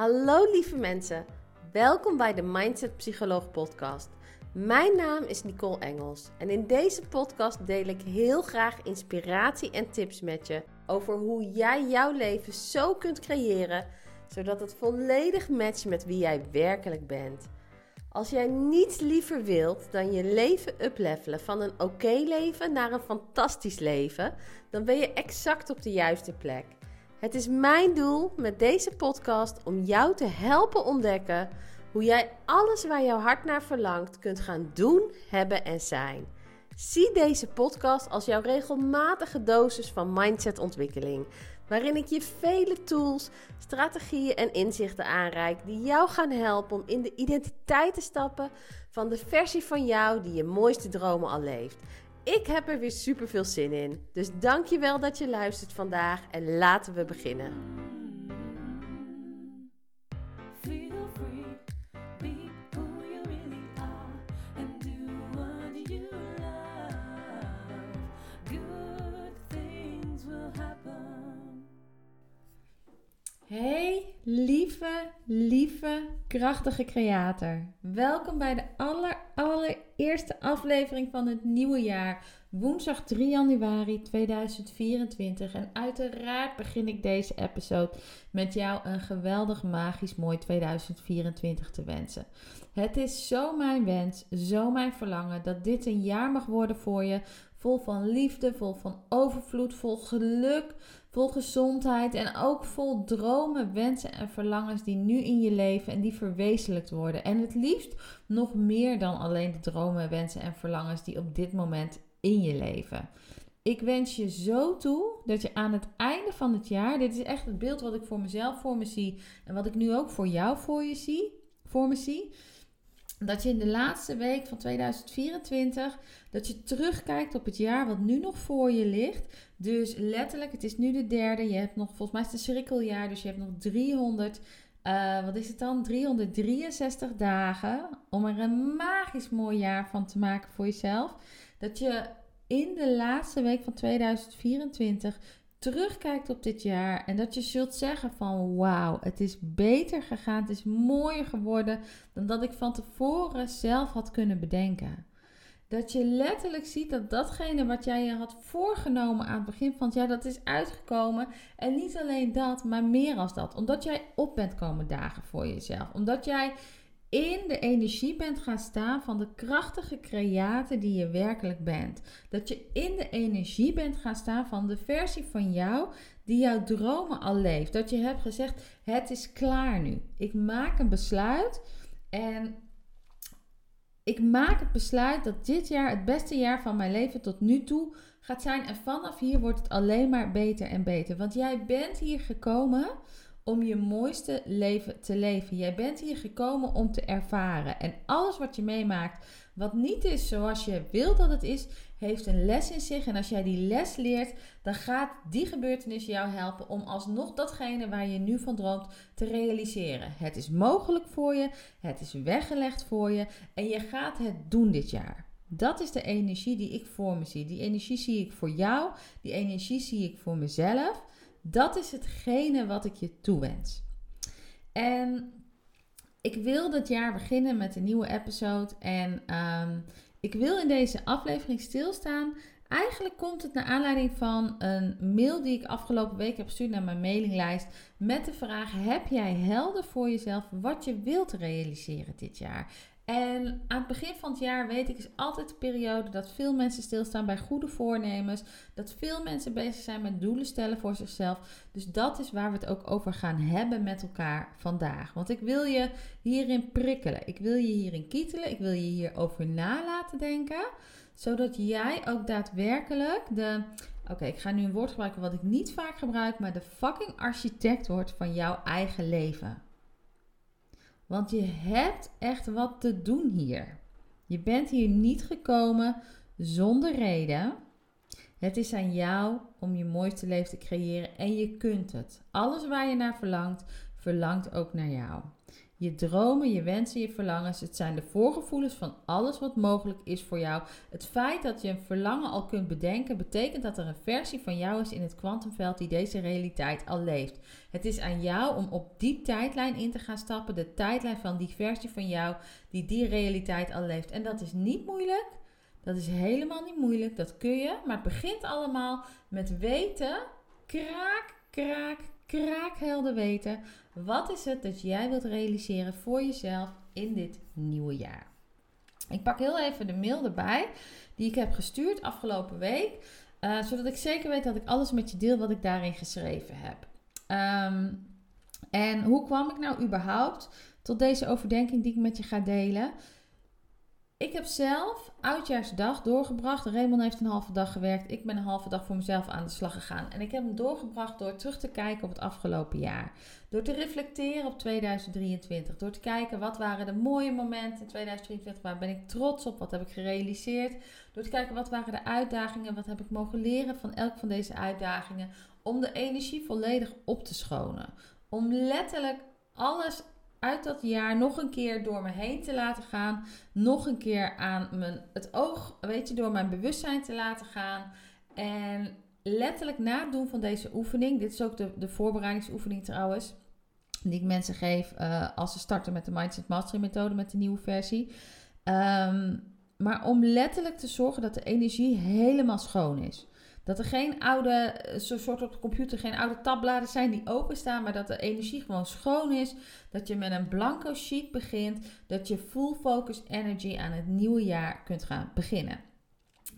Hallo lieve mensen, welkom bij de Mindset Psycholoog podcast. Mijn naam is Nicole Engels en in deze podcast deel ik heel graag inspiratie en tips met je over hoe jij jouw leven zo kunt creëren zodat het volledig matcht met wie jij werkelijk bent. Als jij niets liever wilt dan je leven uplevelen van een oké leven naar een fantastisch leven, dan ben je exact op de juiste plek. Het is mijn doel met deze podcast om jou te helpen ontdekken hoe jij alles waar jouw hart naar verlangt kunt gaan doen, hebben en zijn. Zie deze podcast als jouw regelmatige dosis van mindsetontwikkeling, waarin ik je vele tools, strategieën en inzichten aanreik die jou gaan helpen om in de identiteit te stappen van de versie van jou die je mooiste dromen al leeft. Ik heb er weer super veel zin in. Dus dankjewel dat je luistert vandaag en laten we beginnen. Feel free, be who you really are, and do what you love. Good things will happen. Hey, lieve, lieve, krachtige creator. Welkom bij de aller, allereerste aflevering van het nieuwe jaar. Woensdag 3 januari 2024. En uiteraard begin ik deze episode met jou een geweldig, magisch, mooi 2024 te wensen. Het is zo mijn wens, zo mijn verlangen dat dit een jaar mag worden voor je. Vol van liefde, vol van overvloed, vol geluk, vol gezondheid en ook vol dromen, wensen en verlangens die nu in je leven en die verwezenlijkt worden. En het liefst nog meer dan alleen de dromen, wensen en verlangens die op dit moment in je leven. Ik wens je zo toe dat je aan het einde van het jaar, dit is echt het beeld wat ik voor mezelf voor me zie en wat ik nu ook voor jou voor je zie, voor me zie, dat je in de laatste week van 2024 dat je terugkijkt op het jaar wat nu nog voor je ligt. Dus letterlijk, het is nu de derde. Je hebt nog, volgens mij is het een schrikkeljaar, dus je hebt nog 300, eh, wat is het dan? 363 dagen om er een magisch mooi jaar van te maken voor jezelf. Dat je in de laatste week van 2024 terugkijkt op dit jaar en dat je zult zeggen van wauw, het is beter gegaan, het is mooier geworden dan dat ik van tevoren zelf had kunnen bedenken. Dat je letterlijk ziet dat datgene wat jij je had voorgenomen aan het begin van het jaar, dat is uitgekomen. En niet alleen dat, maar meer als dat. Omdat jij op bent komen dagen voor jezelf. Omdat jij in de energie bent gaan staan van de krachtige creator die je werkelijk bent. Dat je in de energie bent gaan staan van de versie van jou die jouw dromen al leeft. Dat je hebt gezegd: het is klaar nu. Ik maak een besluit en ik maak het besluit dat dit jaar het beste jaar van mijn leven tot nu toe gaat zijn. En vanaf hier wordt het alleen maar beter en beter. Want jij bent hier gekomen om je mooiste leven te leven. Jij bent hier gekomen om te ervaren. En alles wat je meemaakt, wat niet is zoals je wilt dat het is, heeft een les in zich. En als jij die les leert, dan gaat die gebeurtenis jou helpen om alsnog datgene waar je nu van droomt te realiseren. Het is mogelijk voor je, het is weggelegd voor je en je gaat het doen dit jaar. Dat is de energie die ik voor me zie. Die energie zie ik voor jou, die energie zie ik voor mezelf. Dat is hetgene wat ik je toewens. En ik wil dit jaar beginnen met een nieuwe episode. En ehm, ik wil in deze aflevering stilstaan. Eigenlijk komt het naar aanleiding van een mail die ik afgelopen week heb gestuurd naar mijn mailinglijst. Met de vraag: Heb jij helder voor jezelf wat je wilt realiseren dit jaar? En aan het begin van het jaar weet ik is altijd de periode dat veel mensen stilstaan bij goede voornemens. Dat veel mensen bezig zijn met doelen stellen voor zichzelf. Dus dat is waar we het ook over gaan hebben met elkaar vandaag. Want ik wil je hierin prikkelen. Ik wil je hierin kietelen. Ik wil je hierover na laten denken. Zodat jij ook daadwerkelijk de. Oké, ik ga nu een woord gebruiken wat ik niet vaak gebruik. Maar de fucking architect wordt van jouw eigen leven. Want je hebt echt wat te doen hier. Je bent hier niet gekomen zonder reden. Het is aan jou om je mooiste leven te creëren en je kunt het. Alles waar je naar verlangt, verlangt ook naar jou. Je dromen, je wensen, je verlangens. Het zijn de voorgevoelens van alles wat mogelijk is voor jou. Het feit dat je een verlangen al kunt bedenken, betekent dat er een versie van jou is in het kwantumveld die deze realiteit al leeft. Het is aan jou om op die tijdlijn in te gaan stappen. De tijdlijn van die versie van jou die die realiteit al leeft. En dat is niet moeilijk. Dat is helemaal niet moeilijk. Dat kun je. Maar het begint allemaal met weten. Kraak, kraak, kraakhelder weten. Wat is het dat jij wilt realiseren voor jezelf in dit nieuwe jaar? Ik pak heel even de mail erbij die ik heb gestuurd afgelopen week. eh, zodat ik zeker weet dat ik alles met je deel wat ik daarin geschreven heb. Ehm, en hoe kwam ik nou überhaupt tot deze overdenking die ik met je ga delen? Ik heb zelf oudjaarsdag doorgebracht. Raymond heeft een halve dag gewerkt. Ik ben een halve dag voor mezelf aan de slag gegaan. En ik heb hem doorgebracht door terug te kijken op het afgelopen jaar. Door te reflecteren op 2023. Door te kijken wat waren de mooie momenten in 2023. Waar ben ik trots op? Wat heb ik gerealiseerd? Door te kijken wat waren de uitdagingen? Wat heb ik mogen leren van elk van deze uitdagingen? Om de energie volledig op te schonen. Om letterlijk alles uit dat jaar nog een keer door me heen te laten gaan. Nog een keer aan mijn, het oog, weet je, door mijn bewustzijn te laten gaan. En letterlijk na het doen van deze oefening, dit is ook de, de voorbereidingsoefening trouwens, die ik mensen geef eh, als ze starten met de Mindset Mastery methode, met de nieuwe versie. Ehm, maar om letterlijk te zorgen dat de energie helemaal schoon is. Dat er geen oude, zo'n soort op de computer, geen oude tabbladen zijn die openstaan, maar dat de energie gewoon schoon is. Dat je met een blanco sheet begint. Dat je full focus energy aan het nieuwe jaar kunt gaan beginnen.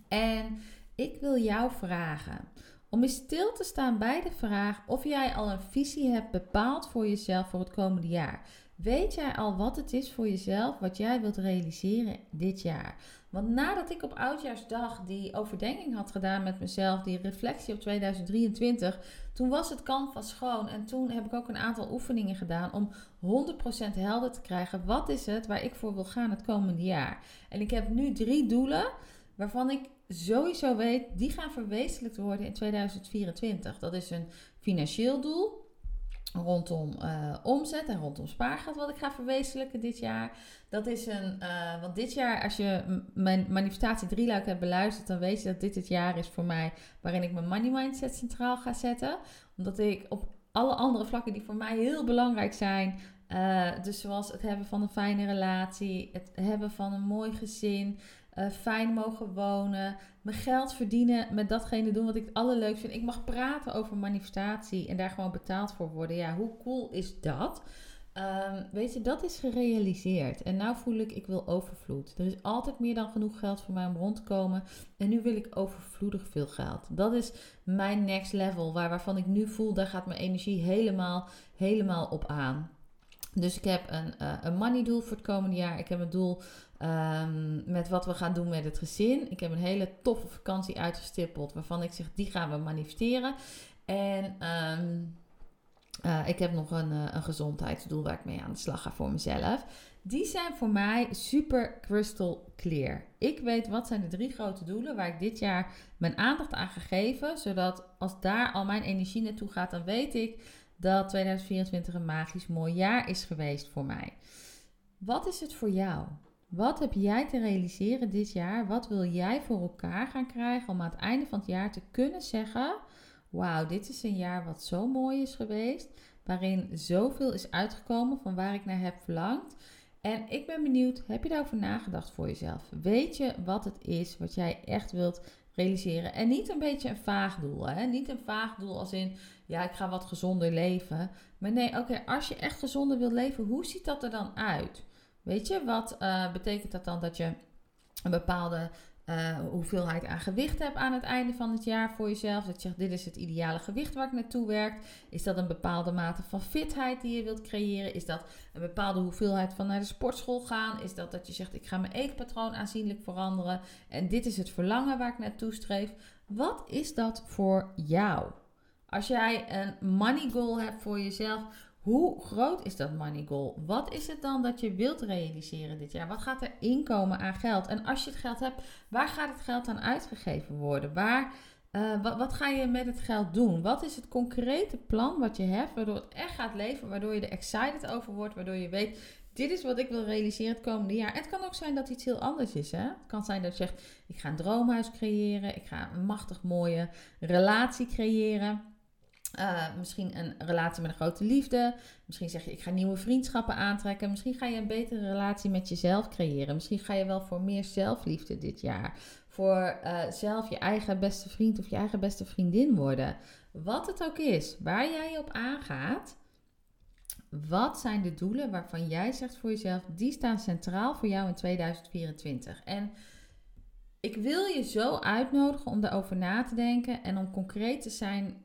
En ik wil jou vragen om eens stil te staan bij de vraag of jij al een visie hebt bepaald voor jezelf voor het komende jaar. Weet jij al wat het is voor jezelf wat jij wilt realiseren dit jaar? Want nadat ik op Oudjaarsdag die overdenking had gedaan met mezelf, die reflectie op 2023, toen was het canvas schoon. En toen heb ik ook een aantal oefeningen gedaan om 100% helder te krijgen. Wat is het waar ik voor wil gaan het komende jaar? En ik heb nu drie doelen waarvan ik sowieso weet, die gaan verwezenlijkt worden in 2024. Dat is een financieel doel rondom uh, omzet en rondom spaargeld wat ik ga verwezenlijken dit jaar. Dat is een, uh, want dit jaar als je mijn manifestatie drieluik hebt beluisterd, dan weet je dat dit het jaar is voor mij waarin ik mijn money mindset centraal ga zetten. Omdat ik op alle andere vlakken die voor mij heel belangrijk zijn, uh, dus zoals het hebben van een fijne relatie, het hebben van een mooi gezin, uh, fijn mogen wonen, mijn geld verdienen met datgene doen wat ik het allerleukst vind. Ik mag praten over manifestatie en daar gewoon betaald voor worden. Ja, hoe cool is dat? Um, weet je, dat is gerealiseerd. En nu voel ik, ik wil overvloed. Er is altijd meer dan genoeg geld voor mij om rond te komen. En nu wil ik overvloedig veel geld. Dat is mijn next level, waar, waarvan ik nu voel, daar gaat mijn energie helemaal, helemaal op aan. Dus ik heb een, uh, een money doel voor het komende jaar. Ik heb een doel um, met wat we gaan doen met het gezin. Ik heb een hele toffe vakantie uitgestippeld waarvan ik zeg, die gaan we manifesteren. En um, uh, ik heb nog een, uh, een gezondheidsdoel waar ik mee aan de slag ga voor mezelf. Die zijn voor mij super crystal clear. Ik weet wat zijn de drie grote doelen waar ik dit jaar mijn aandacht aan ga geven. Zodat als daar al mijn energie naartoe gaat, dan weet ik dat 2024 een magisch mooi jaar is geweest voor mij. Wat is het voor jou? Wat heb jij te realiseren dit jaar? Wat wil jij voor elkaar gaan krijgen om aan het einde van het jaar te kunnen zeggen: Wauw, dit is een jaar wat zo mooi is geweest, waarin zoveel is uitgekomen van waar ik naar heb verlangd. En ik ben benieuwd, heb je daarover nagedacht voor jezelf? Weet je wat het is wat jij echt wilt realiseren? En niet een beetje een vaag doel, hè? Niet een vaag doel als in, ja, ik ga wat gezonder leven. Maar nee, oké, als je echt gezonder wilt leven, hoe ziet dat er dan uit? Weet je, wat uh, betekent dat dan dat je een bepaalde uh, hoeveelheid aan gewicht hebt aan het einde van het jaar voor jezelf? Dat je zegt, dit is het ideale gewicht waar ik naartoe werk. Is dat een bepaalde mate van fitheid die je wilt creëren? Is dat een bepaalde hoeveelheid van naar de sportschool gaan? Is dat dat je zegt, ik ga mijn eetpatroon aanzienlijk veranderen? En dit is het verlangen waar ik naartoe streef. Wat is dat voor jou? Als jij een money goal hebt voor jezelf, hoe groot is dat money goal? Wat is het dan dat je wilt realiseren dit jaar? Wat gaat er inkomen aan geld? En als je het geld hebt, waar gaat het geld aan uitgegeven worden? Waar Eh, wat, ga je met het geld doen? Wat is het concrete plan wat je hebt, waardoor het echt gaat leven, waardoor je er excited over wordt, waardoor je weet, dit is wat ik wil realiseren het komende jaar. Het kan ook zijn dat iets heel anders is. Hè? Het kan zijn dat je zegt, ik ga een droomhuis creëren, ik ga een machtig mooie relatie creëren. Uh, misschien een relatie met een grote liefde. Misschien zeg je, ik ga nieuwe vriendschappen aantrekken. Misschien ga je een betere relatie met jezelf creëren. Misschien ga je wel voor meer zelfliefde dit jaar. Voor uh, zelf je eigen beste vriend of je eigen beste vriendin worden. Wat het ook is, waar jij op aangaat. Wat zijn de doelen waarvan jij zegt voor jezelf, die staan centraal voor jou in 2024? En ik wil je zo uitnodigen om daarover na te denken en om concreet te zijn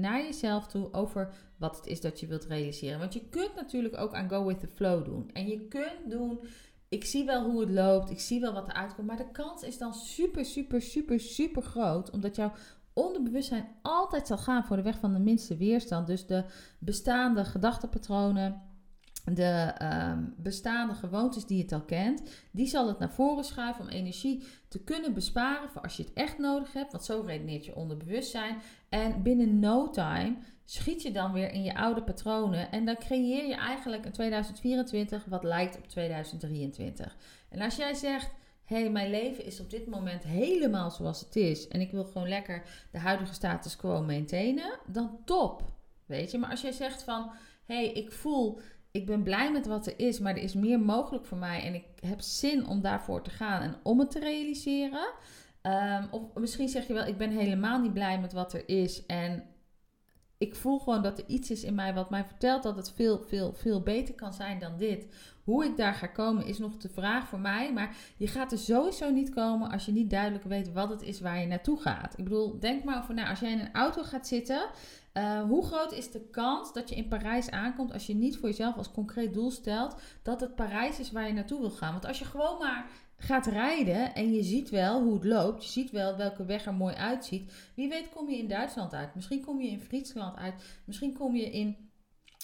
naar jezelf toe over wat het is dat je wilt realiseren. Want je kunt natuurlijk ook aan go with the flow doen. En je kunt doen, ik zie wel hoe het loopt, ik zie wel wat eruit komt. Maar de kans is dan super, super, super, super groot. Omdat jouw onderbewustzijn altijd zal gaan voor de weg van de minste weerstand. Dus de bestaande gedachtenpatronen, de um, bestaande gewoontes die het al kent, die zal het naar voren schuiven om energie te kunnen besparen voor als je het echt nodig hebt. Want zo redeneert je onderbewustzijn. En binnen no time schiet je dan weer in je oude patronen. En dan creëer je eigenlijk een 2024 wat lijkt op 2023. En als jij zegt. Hey, mijn leven is op dit moment helemaal zoals het is. En ik wil gewoon lekker de huidige status quo maintainen. Dan top. Weet je, maar als jij zegt van. Hey, ik voel ik ben blij met wat er is, maar er is meer mogelijk voor mij en ik heb zin om daarvoor te gaan en om het te realiseren. Um, of misschien zeg je wel, ik ben helemaal niet blij met wat er is en ik voel gewoon dat er iets is in mij wat mij vertelt dat het veel, veel, veel beter kan zijn dan dit. Hoe ik daar ga komen is nog de vraag voor mij. Maar je gaat er sowieso niet komen als je niet duidelijk weet wat het is waar je naartoe gaat. Ik bedoel, denk maar over na. Als jij in een auto gaat zitten, uh, hoe groot is de kans dat je in Parijs aankomt als je niet voor jezelf als concreet doel stelt dat het Parijs is waar je naartoe wil gaan? Want als je gewoon maar gaat rijden en je ziet wel hoe het loopt, je ziet wel welke weg er mooi uitziet. Wie weet kom je in Duitsland uit, misschien kom je in Friesland uit, misschien kom je in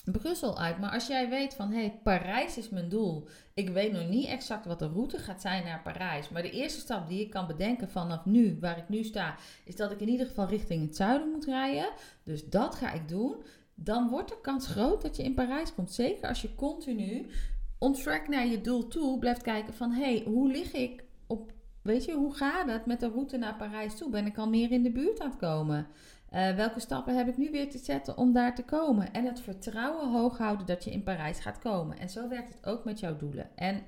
Brussel uit. Maar als jij weet van hé, hey, Parijs is mijn doel. Ik weet nog niet exact wat de route gaat zijn naar Parijs. Maar de eerste stap die ik kan bedenken vanaf nu, waar ik nu sta, is dat ik in ieder geval richting het zuiden moet rijden. Dus dat ga ik doen. Dan wordt de kans groot dat je in Parijs komt. Zeker als je continu on track naar je doel toe blijft kijken van hé, hey, hoe lig ik op, weet je, hoe gaat het met de route naar Parijs toe? Ben ik al meer in de buurt aan het komen? Uh, welke stappen heb ik nu weer te zetten om daar te komen? En het vertrouwen hoog houden dat je in Parijs gaat komen. En zo werkt het ook met jouw doelen. En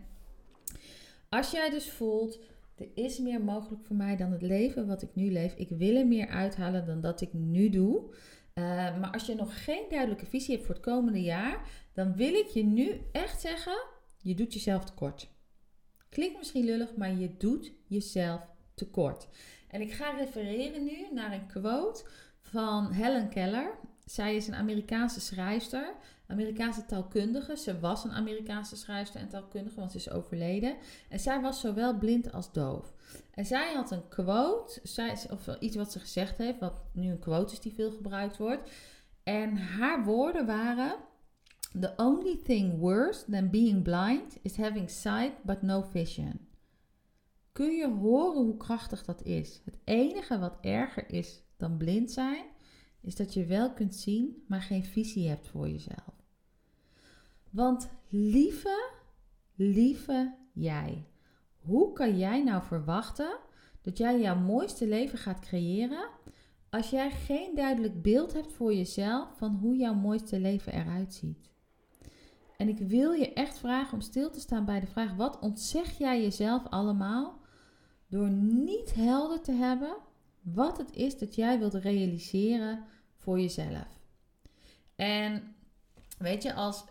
als jij dus voelt, er is meer mogelijk voor mij dan het leven wat ik nu leef. Ik wil er meer uithalen dan dat ik nu doe. Uh, maar als je nog geen duidelijke visie hebt voor het komende jaar, dan wil ik je nu echt zeggen: je doet jezelf tekort. Klinkt misschien lullig, maar je doet jezelf tekort. En ik ga refereren nu naar een quote van Helen Keller. Zij is een Amerikaanse schrijfster, Amerikaanse taalkundige. Ze was een Amerikaanse schrijfster en taalkundige, want ze is overleden. En zij was zowel blind als doof. En zij had een quote, zij, of iets wat ze gezegd heeft, wat nu een quote is die veel gebruikt wordt. En haar woorden waren: The only thing worse than being blind is having sight but no vision. Kun je horen hoe krachtig dat is? Het enige wat erger is dan blind zijn, is dat je wel kunt zien, maar geen visie hebt voor jezelf. Want lieve, lieve jij, hoe kan jij nou verwachten dat jij jouw mooiste leven gaat creëren als jij geen duidelijk beeld hebt voor jezelf van hoe jouw mooiste leven eruit ziet? En ik wil je echt vragen om stil te staan bij de vraag: wat ontzeg jij jezelf allemaal door niet helder te hebben wat het is dat jij wilt realiseren voor jezelf. En weet je, als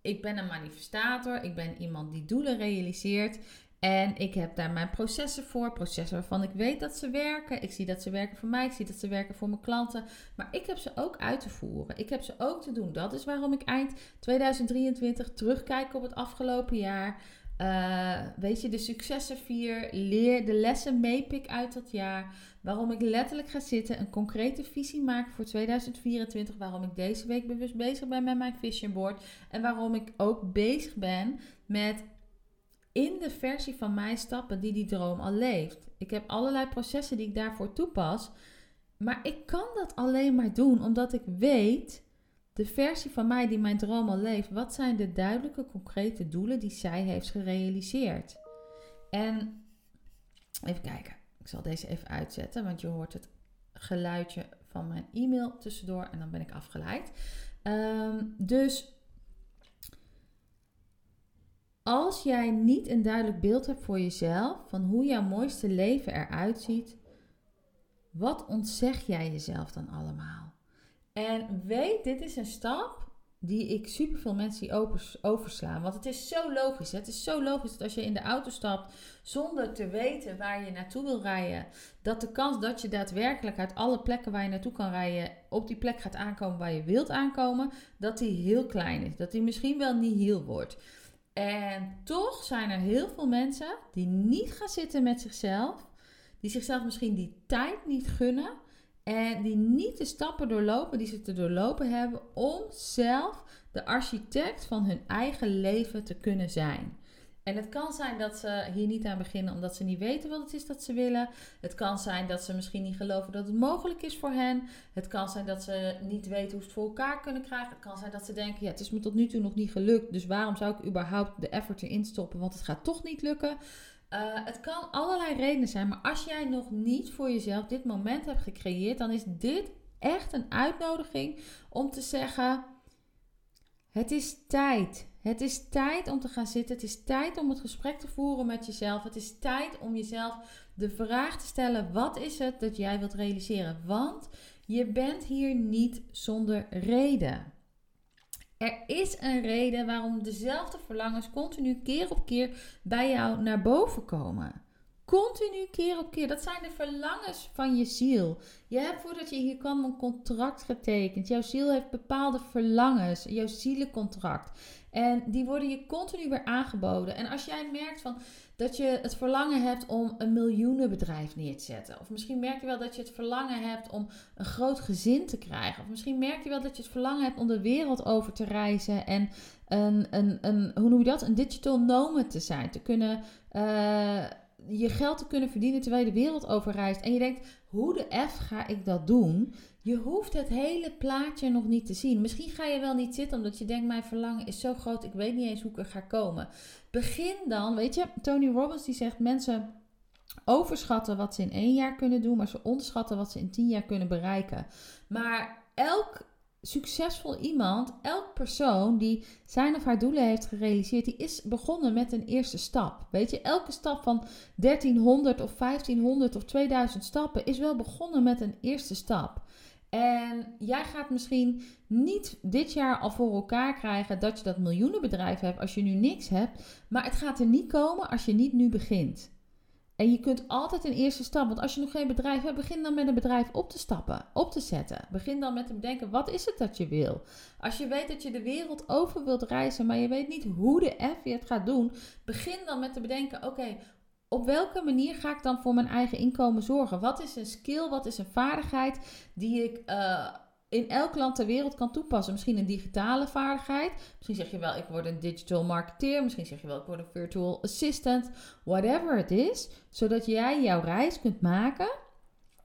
ik ben een manifestator, ik ben iemand die doelen realiseert en ik heb daar mijn processen voor, processen waarvan ik weet dat ze werken. Ik zie dat ze werken voor mij, ik zie dat ze werken voor mijn klanten. Maar ik heb ze ook uit te voeren. Ik heb ze ook te doen. Dat is waarom ik eind 2023 terugkijk op het afgelopen jaar. Uh, weet je, de successen vier, leer de lessen meepik uit dat jaar. Waarom ik letterlijk ga zitten, een concrete visie maken voor 2024. Waarom ik deze week bewust bezig ben met mijn vision board. En waarom ik ook bezig ben met in de versie van mij stappen die die droom al leeft. Ik heb allerlei processen die ik daarvoor toepas. maar ik kan dat alleen maar doen omdat ik weet, de versie van mij die mijn droom al leeft, wat zijn de duidelijke, concrete doelen die zij heeft gerealiseerd. En even kijken, ik zal deze even uitzetten, want je hoort het geluidje van mijn e-mail tussendoor en dan ben ik afgeleid. Ehm, dus als jij niet een duidelijk beeld hebt voor jezelf van hoe jouw mooiste leven eruit ziet, wat ontzeg jij jezelf dan allemaal? En weet, dit is een stap die ik superveel mensen over- overslaan. Want het is zo logisch. Het is zo logisch dat als je in de auto stapt zonder te weten waar je naartoe wil rijden, dat de kans dat je daadwerkelijk uit alle plekken waar je naartoe kan rijden op die plek gaat aankomen waar je wilt aankomen, dat die heel klein is. Dat die misschien wel niet heel wordt. En toch zijn er heel veel mensen die niet gaan zitten met zichzelf, die zichzelf misschien die tijd niet gunnen en die niet de stappen doorlopen die ze te doorlopen hebben om zelf de architect van hun eigen leven te kunnen zijn. En het kan zijn dat ze hier niet aan beginnen omdat ze niet weten wat het is dat ze willen. Het kan zijn dat ze misschien niet geloven dat het mogelijk is voor hen. Het kan zijn dat ze niet weten hoe ze het voor elkaar kunnen krijgen. Het kan zijn dat ze denken, ja, het is me tot nu toe nog niet gelukt. Dus waarom zou ik überhaupt de effort erin stoppen? Want het gaat toch niet lukken. Uh, het kan allerlei redenen zijn, maar als jij nog niet voor jezelf dit moment hebt gecreëerd, dan is dit echt een uitnodiging om te zeggen: Het is tijd. Het is tijd om te gaan zitten. Het is tijd om het gesprek te voeren met jezelf. Het is tijd om jezelf de vraag te stellen: wat is het dat jij wilt realiseren? Want je bent hier niet zonder reden. Er is een reden waarom dezelfde verlangens continu keer op keer bij jou naar boven komen. Continu keer op keer. Dat zijn de verlangens van je ziel. Je hebt voordat je hier kwam een contract getekend. Jouw ziel heeft bepaalde verlangens. Jouw zielencontract. En die worden je continu weer aangeboden. En als jij merkt van dat je het verlangen hebt om een miljoenenbedrijf neer te zetten. Of misschien merk je wel dat je het verlangen hebt om een groot gezin te krijgen. Of misschien merk je wel dat je het verlangen hebt om de wereld over te reizen. En een, een, een hoe noem je dat? Een digital nomad te zijn. Te kunnen. Uh, je geld te kunnen verdienen terwijl je de wereld overreist. En je denkt, hoe de F ga ik dat doen? Je hoeft het hele plaatje nog niet te zien. Misschien ga je wel niet zitten omdat je denkt, mijn verlangen is zo groot, ik weet niet eens hoe ik er ga komen. Begin dan, weet je, Tony Robbins die zegt, mensen overschatten wat ze in één jaar kunnen doen, maar ze onderschatten wat ze in tien jaar kunnen bereiken. Maar elk succesvol iemand, elk persoon die zijn of haar doelen heeft gerealiseerd, die is begonnen met een eerste stap. Weet je, elke stap van 1300 of 1500 of 2000 stappen is wel begonnen met een eerste stap. En jij gaat misschien niet dit jaar al voor elkaar krijgen dat je dat miljoenenbedrijf hebt als je nu niks hebt. Maar het gaat er niet komen als je niet nu begint. En je kunt altijd een eerste stap, want als je nog geen bedrijf hebt, begin dan met een bedrijf op te stappen, op te zetten. Begin dan met te bedenken, wat is het dat je wil? Als je weet dat je de wereld over wilt reizen, maar je weet niet hoe de F het gaat doen, begin dan met te bedenken, oké, op welke manier ga ik dan voor mijn eigen inkomen zorgen? Wat is een skill, wat is een vaardigheid die ik uh, in elk land ter wereld kan toepassen? Misschien een digitale vaardigheid. Misschien zeg je wel, ik word een digital marketeer. Misschien zeg je wel, ik word een virtual assistant. Whatever het is. Zodat jij jouw reis kunt maken.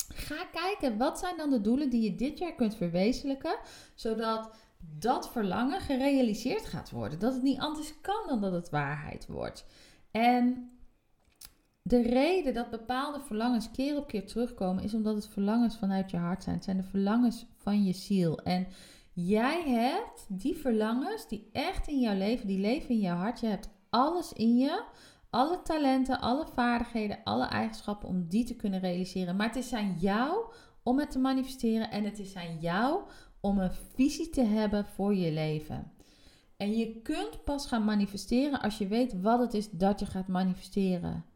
Ga kijken, wat zijn dan de doelen die je dit jaar kunt verwezenlijken? Zodat dat verlangen gerealiseerd gaat worden. Dat het niet anders kan dan dat het waarheid wordt. En de reden dat bepaalde verlangens keer op keer terugkomen is omdat het verlangens vanuit je hart zijn. Het zijn de verlangens van je ziel. En jij hebt die verlangens die echt in jouw leven, die leven in jouw hart. Je hebt alles in je, alle talenten, alle vaardigheden, alle eigenschappen om die te kunnen realiseren. Maar het is aan jou om het te manifesteren en het is aan jou om een visie te hebben voor je leven. En je kunt pas gaan manifesteren als je weet wat het is dat je gaat manifesteren.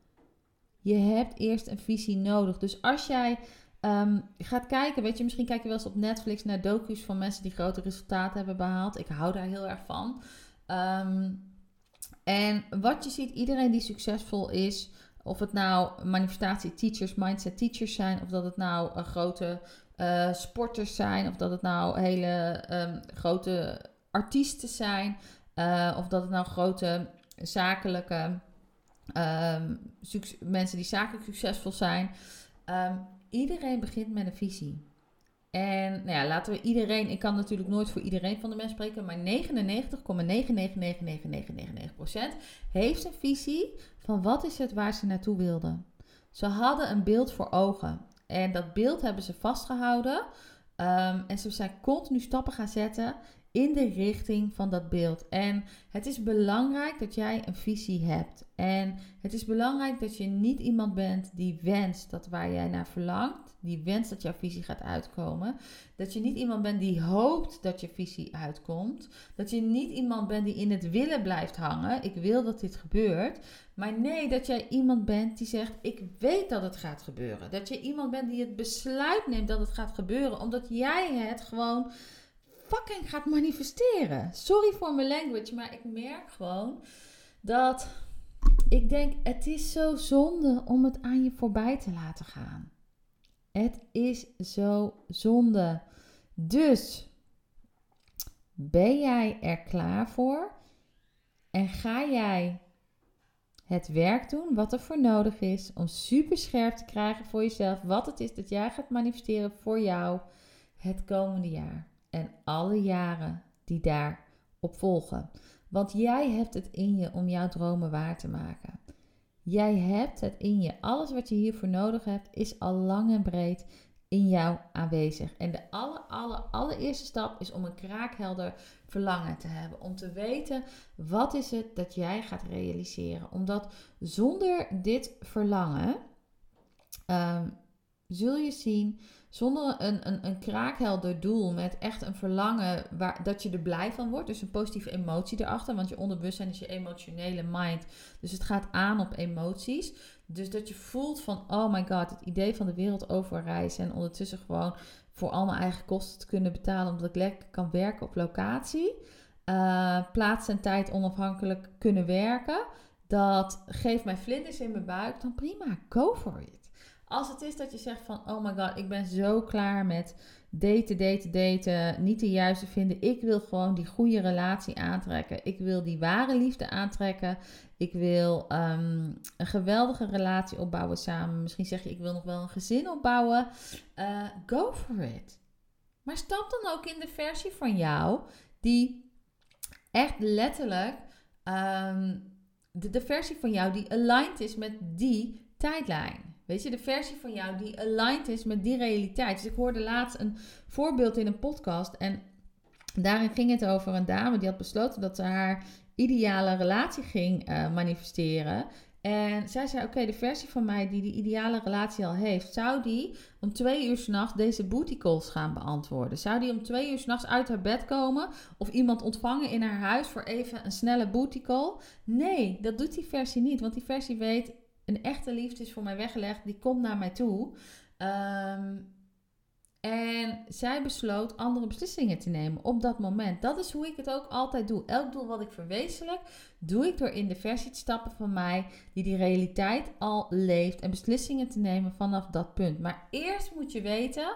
Je hebt eerst een visie nodig. Dus als jij um, gaat kijken, weet je, misschien kijk je wel eens op Netflix naar docu's van mensen die grote resultaten hebben behaald. Ik hou daar heel erg van. Um, en wat je ziet, iedereen die succesvol is, of het nou manifestatie teachers, mindset teachers zijn, of dat het nou uh, grote uh, sporters zijn, of dat het nou hele um, grote artiesten zijn, uh, of dat het nou grote zakelijke Um, mensen die zakelijk succesvol zijn. Um, iedereen begint met een visie. En nou ja, laten we iedereen, ik kan natuurlijk nooit voor iedereen van de mensen spreken, maar 99,9999999% heeft een visie van wat is het waar ze naartoe wilden. Ze hadden een beeld voor ogen en dat beeld hebben ze vastgehouden Ehm, en ze zijn continu stappen gaan zetten in de richting van dat beeld. En het is belangrijk dat jij een visie hebt. En het is belangrijk dat je niet iemand bent die wenst dat waar jij naar verlangt, die wenst dat jouw visie gaat uitkomen. Dat je niet iemand bent die hoopt dat je visie uitkomt. Dat je niet iemand bent die in het willen blijft hangen. Ik wil dat dit gebeurt. Maar nee, dat jij iemand bent die zegt: Ik weet dat het gaat gebeuren. Dat je iemand bent die het besluit neemt dat het gaat gebeuren, omdat jij het gewoon fucking gaat manifesteren. Sorry voor mijn language, maar ik merk gewoon dat ik denk: Het is zo zonde om het aan je voorbij te laten gaan. Het is zo zonde. Dus ben jij er klaar voor? En ga jij het werk doen wat er voor nodig is om super scherp te krijgen voor jezelf wat het is dat jij gaat manifesteren voor jou het komende jaar en alle jaren die daarop volgen. Want jij hebt het in je om jouw dromen waar te maken. Jij hebt het in je. Alles wat je hiervoor nodig hebt is al lang en breed in jou aanwezig. En de aller, aller, allereerste stap is om een kraakhelder verlangen te hebben. Om te weten wat is het dat jij gaat realiseren. Omdat zonder dit verlangen ehm, zul je zien, zonder een, een, een kraakhelder doel met echt een verlangen waar, dat je er blij van wordt. Dus een positieve emotie erachter. Want je onderbewustzijn is je emotionele mind. Dus het gaat aan op emoties. Dus dat je voelt van, oh my god, het idee van de wereld overreizen. En ondertussen gewoon voor al mijn eigen kosten te kunnen betalen. Omdat ik lekker kan werken op locatie. Uh, plaats en tijd onafhankelijk kunnen werken. Dat geeft mij vlinders in mijn buik. Dan prima, go for it. Als het is dat je zegt van, oh my god, ik ben zo klaar met daten, daten, daten, niet de juiste vinden. Ik wil gewoon die goede relatie aantrekken. Ik wil die ware liefde aantrekken. Ik wil um, een geweldige relatie opbouwen samen. Misschien zeg je, ik wil nog wel een gezin opbouwen. Uh, go for it. Maar stap dan ook in de versie van jou die echt letterlijk um, de, de versie van jou die aligned is met die tijdlijn. Weet je, de versie van jou die aligned is met die realiteit. Dus ik hoorde laatst een voorbeeld in een podcast. En daarin ging het over een dame die had besloten dat ze haar ideale relatie ging uh, manifesteren. En zij zei: Oké, de versie van mij die die ideale relatie al heeft, zou die om twee uur s'nachts deze booty calls gaan beantwoorden? Zou die om twee uur s'nachts uit haar bed komen of iemand ontvangen in haar huis voor even een snelle booty call? Nee, dat doet die versie niet, want die versie weet: een echte liefde is voor mij weggelegd, die komt naar mij toe. Um, en zij besloot andere beslissingen te nemen op dat moment. Dat is hoe ik het ook altijd doe. Elk doel wat ik verwezenlijk, doe ik door in de versie te stappen van mij die die realiteit al leeft en beslissingen te nemen vanaf dat punt. Maar eerst moet je weten,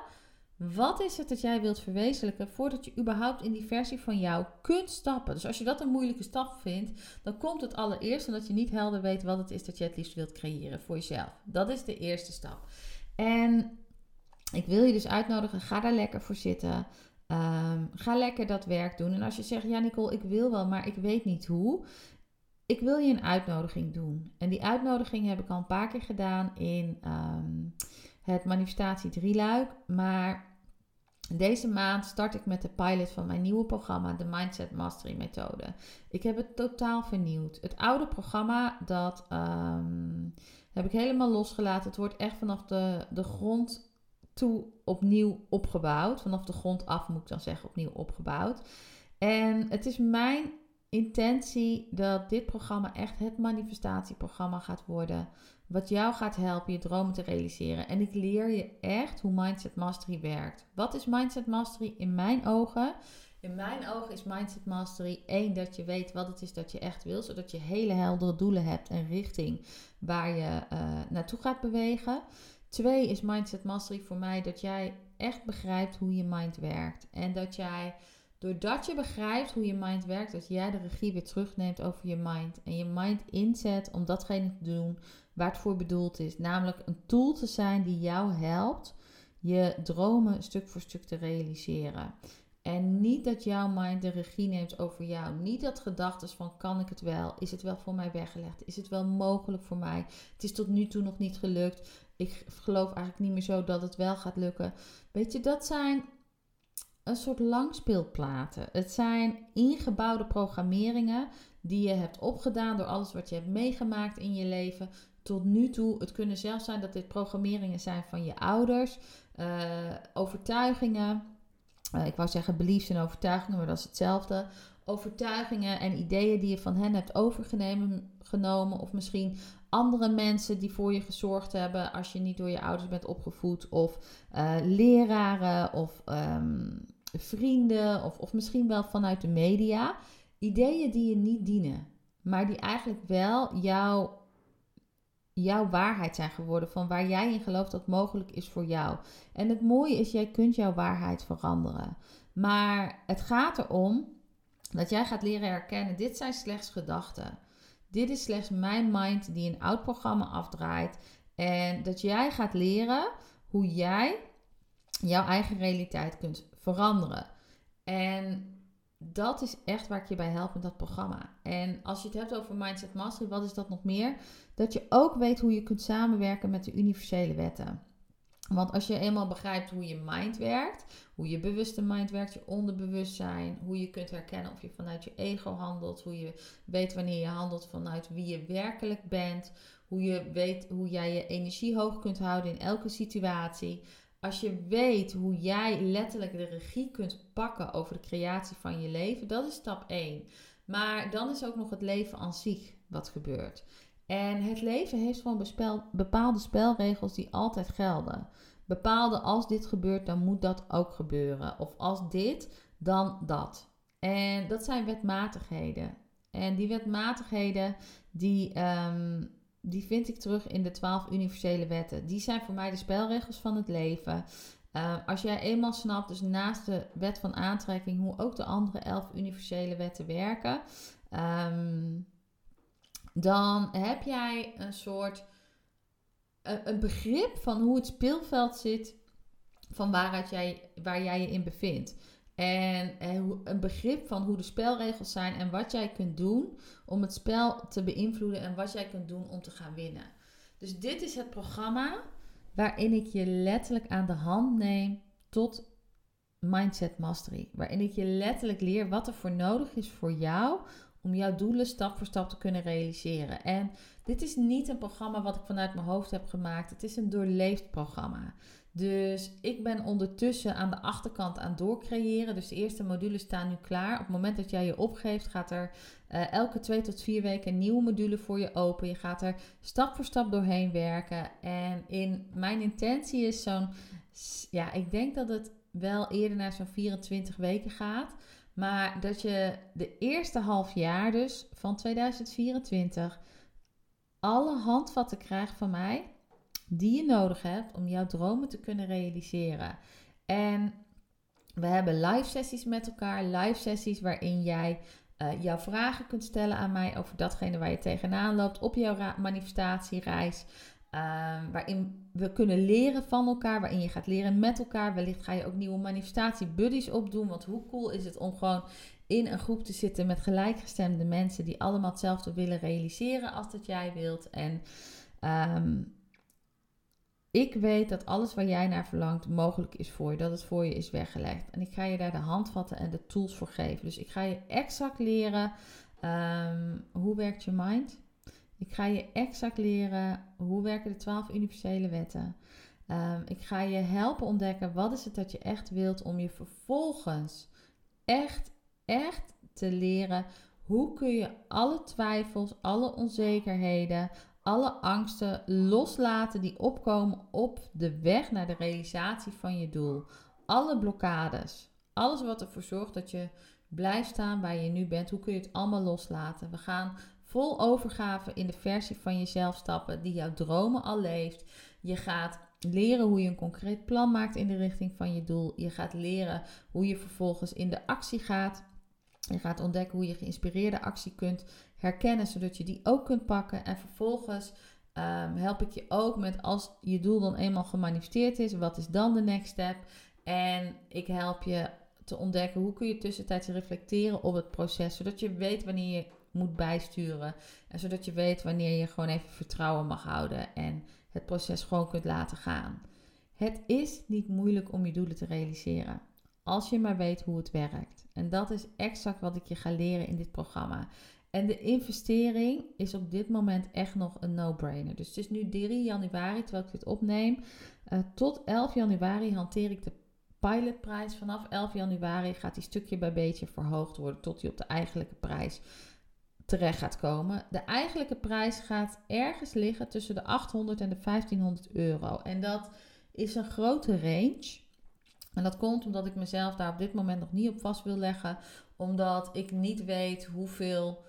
wat is het dat jij wilt verwezenlijken voordat je überhaupt in die versie van jou kunt stappen? Dus als je dat een moeilijke stap vindt, dan komt het allereerst omdat je niet helder weet wat het is dat je het liefst wilt creëren voor jezelf. Dat is de eerste stap. En ik wil je dus uitnodigen, ga daar lekker voor zitten. Um, ga lekker dat werk doen. En als je zegt, ja Nicole, ik wil wel, maar ik weet niet hoe. Ik wil je een uitnodiging doen. En die uitnodiging heb ik al een paar keer gedaan in um, het manifestatie drieluik. Maar deze maand start ik met de pilot van mijn nieuwe programma, de Mindset Mastery Methode. Ik heb het totaal vernieuwd. Het oude programma, dat um, heb ik helemaal losgelaten. Het wordt echt vanaf de, de grond toe opnieuw opgebouwd. Vanaf de grond af moet ik dan zeggen, opnieuw opgebouwd. En het is mijn intentie dat dit programma echt het manifestatieprogramma gaat worden. Wat jou gaat helpen je dromen te realiseren. En ik leer je echt hoe Mindset Mastery werkt. Wat is Mindset Mastery in mijn ogen? In mijn ogen is Mindset Mastery één dat je weet wat het is dat je echt wil, zodat je hele heldere doelen hebt en richting waar je uh, naartoe gaat bewegen. Twee is Mindset Mastery voor mij dat jij echt begrijpt hoe je mind werkt. En dat jij, doordat je begrijpt hoe je mind werkt, dat jij de regie weer terugneemt over je mind. En je mind inzet om datgene te doen waar het voor bedoeld is. Namelijk een tool te zijn die jou helpt je dromen stuk voor stuk te realiseren. En niet dat jouw mind de regie neemt over jou. Niet dat gedachten van kan ik het wel? Is het wel voor mij weggelegd? Is het wel mogelijk voor mij? Het is tot nu toe nog niet gelukt. Ik geloof eigenlijk niet meer zo dat het wel gaat lukken. Weet je, dat zijn een soort langspeelplaten. Het zijn ingebouwde programmeringen die je hebt opgedaan door alles wat je hebt meegemaakt in je leven tot nu toe. Het kunnen zelfs zijn dat dit programmeringen zijn van je ouders, uh, overtuigingen. Uh, ik wou zeggen beliefs en overtuigingen, maar dat is hetzelfde. Overtuigingen en ideeën die je van hen hebt overgenomen. Of misschien andere mensen die voor je gezorgd hebben als je niet door je ouders bent opgevoed. Of uh, leraren of um, vrienden. Of, of misschien wel vanuit de media. Ideeën die je niet dienen. Maar die eigenlijk wel jouw jouw waarheid zijn geworden. Van waar jij in gelooft dat mogelijk is voor jou. En het mooie is, jij kunt jouw waarheid veranderen. Maar het gaat erom dat jij gaat leren herkennen: dit zijn slechts gedachten. Dit is slechts mijn mind die een oud programma afdraait. En dat jij gaat leren hoe jij jouw eigen realiteit kunt veranderen. En dat is echt waar ik je bij help met dat programma. En als je het hebt over Mindset Mastery, wat is dat nog meer? Dat je ook weet hoe je kunt samenwerken met de universele wetten. Want als je eenmaal begrijpt hoe je mind werkt, hoe je bewuste mind werkt, je onderbewustzijn, hoe je kunt herkennen of je vanuit je ego handelt, hoe je weet wanneer je handelt vanuit wie je werkelijk bent, hoe je weet hoe jij je energie hoog kunt houden in elke situatie, als je weet hoe jij letterlijk de regie kunt pakken over de creatie van je leven, dat is stap 1. Maar dan is ook nog het leven aan zich wat gebeurt. En het leven heeft gewoon bepaalde spelregels die altijd gelden. Bepaalde als dit gebeurt, dan moet dat ook gebeuren. Of als dit, dan dat. En dat zijn wetmatigheden. En die wetmatigheden, die, um, die vind ik terug in de twaalf universele wetten. Die zijn voor mij de spelregels van het leven. Uh, als jij eenmaal snapt, dus naast de wet van aantrekking, hoe ook de andere elf universele wetten werken, um, dan heb jij een soort een, een begrip van hoe het speelveld zit van waaruit jij, waar jij je in bevindt. En een begrip van hoe de spelregels zijn en wat jij kunt doen om het spel te beïnvloeden en wat jij kunt doen om te gaan winnen. Dus dit is het programma waarin ik je letterlijk aan de hand neem tot Mindset Mastery. Waarin ik je letterlijk leer wat er voor nodig is voor jou om jouw doelen stap voor stap te kunnen realiseren. En dit is niet een programma wat ik vanuit mijn hoofd heb gemaakt. Het is een doorleefd programma. Dus ik ben ondertussen aan de achterkant aan doorcreëren. Dus de eerste modules staan nu klaar. Op het moment dat jij je opgeeft, gaat er uh, elke twee tot vier weken een nieuwe module voor je open. Je gaat er stap voor stap doorheen werken. En in mijn intentie is zo'n, ja, ik denk dat het wel eerder naar zo'n 24 weken gaat. Maar dat je de eerste half jaar dus van 2024 alle handvatten krijgt van mij die je nodig hebt om jouw dromen te kunnen realiseren. En we hebben live sessies met elkaar, live sessies waarin jij uh, jouw vragen kunt stellen aan mij over datgene waar je tegenaan loopt op jouw manifestatiereis. Uh, waarin we kunnen leren van elkaar, waarin je gaat leren met elkaar. Wellicht ga je ook nieuwe manifestatie-buddies opdoen. Want hoe cool is het om gewoon in een groep te zitten met gelijkgestemde mensen die allemaal hetzelfde willen realiseren als dat jij wilt. En um, ik weet dat alles waar jij naar verlangt mogelijk is voor je, dat het voor je is weggelegd. En ik ga je daar de handvatten en de tools voor geven. Dus ik ga je exact leren um, hoe werkt je mind. Ik ga je exact leren hoe werken de twaalf universele wetten. Um, ik ga je helpen ontdekken wat is het dat je echt wilt om je vervolgens echt, echt te leren. Hoe kun je alle twijfels, alle onzekerheden, alle angsten loslaten die opkomen op de weg naar de realisatie van je doel. Alle blokkades. Alles wat ervoor zorgt dat je blijft staan waar je nu bent. Hoe kun je het allemaal loslaten? We gaan vol overgave in de versie van jezelf stappen die jouw dromen al leeft. Je gaat leren hoe je een concreet plan maakt in de richting van je doel. Je gaat leren hoe je vervolgens in de actie gaat. Je gaat ontdekken hoe je geïnspireerde actie kunt herkennen, zodat je die ook kunt pakken. En vervolgens ehm, help ik je ook met als je doel dan eenmaal gemanifesteerd is, wat is dan de next step? En ik help je te ontdekken hoe kun je tussentijds reflecteren op het proces, zodat je weet wanneer je moet bijsturen en zodat je weet wanneer je gewoon even vertrouwen mag houden en het proces gewoon kunt laten gaan. Het is niet moeilijk om je doelen te realiseren, als je maar weet hoe het werkt. En dat is exact wat ik je ga leren in dit programma. En de investering is op dit moment echt nog een no-brainer. Dus het is nu 3 januari, terwijl ik dit opneem. Uh, tot 11 januari hanteer ik de pilotprijs. Vanaf 11 januari gaat die stukje bij beetje verhoogd worden tot die op de eigenlijke prijs terecht gaat komen. De eigenlijke prijs gaat ergens liggen tussen de 800 en de 1500 euro. En dat is een grote range. En dat komt omdat ik mezelf daar op dit moment nog niet op vast wil leggen. Omdat ik niet weet hoeveel.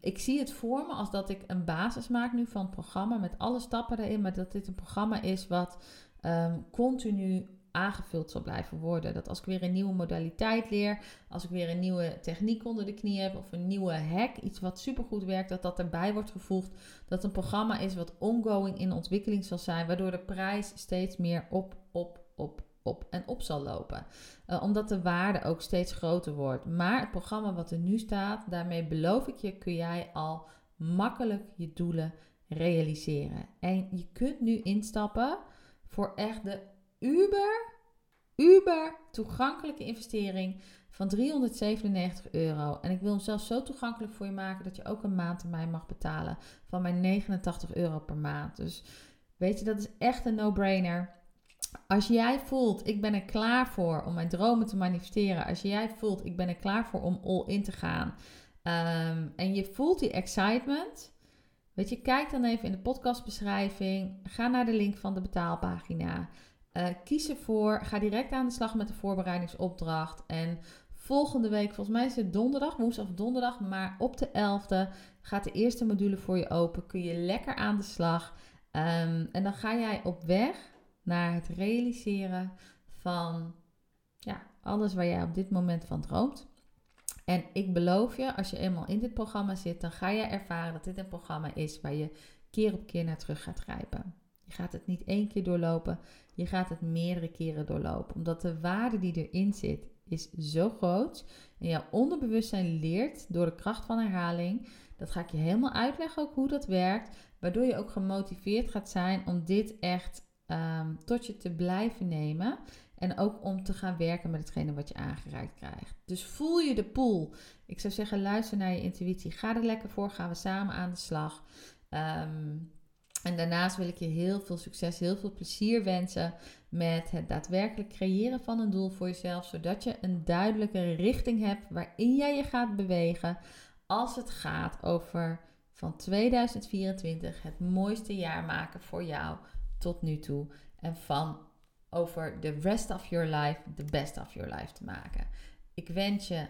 Ik zie het voor me als dat ik een basis maak nu van het programma met alle stappen erin. Maar dat dit een programma is wat um, continu aangevuld zal blijven worden. Dat als ik weer een nieuwe modaliteit leer, als ik weer een nieuwe techniek onder de knie heb of een nieuwe hack, iets wat supergoed werkt, dat dat erbij wordt gevoegd. Dat een programma is wat ongoing in ontwikkeling zal zijn, waardoor de prijs steeds meer op, op, op, op en op zal lopen. Uh, omdat de waarde ook steeds groter wordt. Maar het programma wat er nu staat, daarmee beloof ik je, kun jij al makkelijk je doelen realiseren. En je kunt nu instappen voor echt de uber, uber toegankelijke investering van 397 euro. En ik wil hem zelfs zo toegankelijk voor je maken dat je ook een maandtermijn mag betalen van mijn 89 euro per maand. Dus weet je, dat is echt een no-brainer. Als jij voelt, ik ben er klaar voor om mijn dromen te manifesteren. Als jij voelt, ik ben er klaar voor om all in te gaan. Um, en je voelt die excitement. Weet je, kijk dan even in de podcastbeschrijving. Ga naar de link van de betaalpagina. Uh, kies ervoor. Ga direct aan de slag met de voorbereidingsopdracht. En volgende week, volgens mij is het donderdag, woensdag of donderdag, maar op de 11e gaat de eerste module voor je open. Kun je lekker aan de slag. Um, en dan ga jij op weg naar het realiseren van ja, alles waar jij op dit moment van droomt. En ik beloof je, als je eenmaal in dit programma zit, dan ga je ervaren dat dit een programma is waar je keer op keer naar terug gaat grijpen. Je gaat het niet één keer doorlopen, je gaat het meerdere keren doorlopen. Omdat de waarde die erin zit, is zo groot. En jouw onderbewustzijn leert door de kracht van herhaling. Dat ga ik je helemaal uitleggen ook hoe dat werkt. Waardoor je ook gemotiveerd gaat zijn om dit echt um, tot je te blijven nemen. En ook om te gaan werken met hetgene wat je aangereikt krijgt. Dus voel je de pool. Ik zou zeggen, luister naar je intuïtie. Ga er lekker voor. Gaan we samen aan de slag. Um, en daarnaast wil ik je heel veel succes, heel veel plezier wensen met het daadwerkelijk creëren van een doel voor jezelf, zodat je een duidelijke richting hebt waarin jij je gaat bewegen als het gaat over van 2024 het mooiste jaar maken voor jou tot nu toe en van over the rest of your life the best of your life te maken. Ik wens je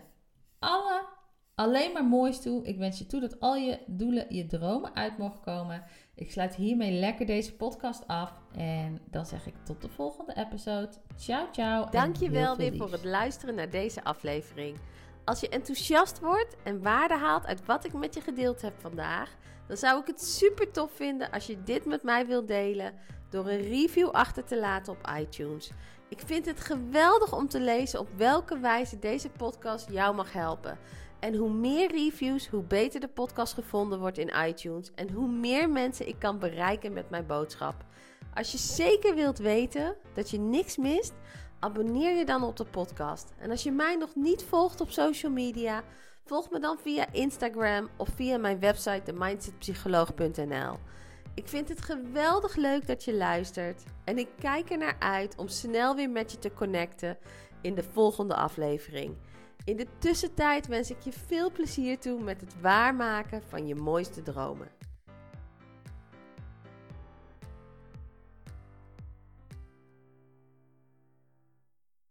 alle alleen maar moois toe. Ik wens je toe dat al je doelen, je dromen uit mogen komen. Ik sluit hiermee lekker deze podcast af. En dan zeg ik tot de volgende episode. Ciao, ciao. Dankjewel weer voor het luisteren naar deze aflevering. Als je enthousiast wordt en waarde haalt uit wat ik met je gedeeld heb vandaag, dan zou ik het super tof vinden als je dit met mij wilt delen door een review achter te laten op iTunes. Ik vind het geweldig om te lezen op welke wijze deze podcast jou mag helpen. En hoe meer reviews, hoe beter de podcast gevonden wordt in iTunes. En hoe meer mensen ik kan bereiken met mijn boodschap. Als je zeker wilt weten dat je niks mist, abonneer je dan op de podcast. En als je mij nog niet volgt op social media, volg me dan via Instagram of via mijn website themindsetpsycholoog.nl. Ik vind het geweldig leuk dat je luistert en ik kijk er naar uit om snel weer met je te connecten in de volgende aflevering. In de tussentijd wens ik je veel plezier toe met het waarmaken van je mooiste dromen.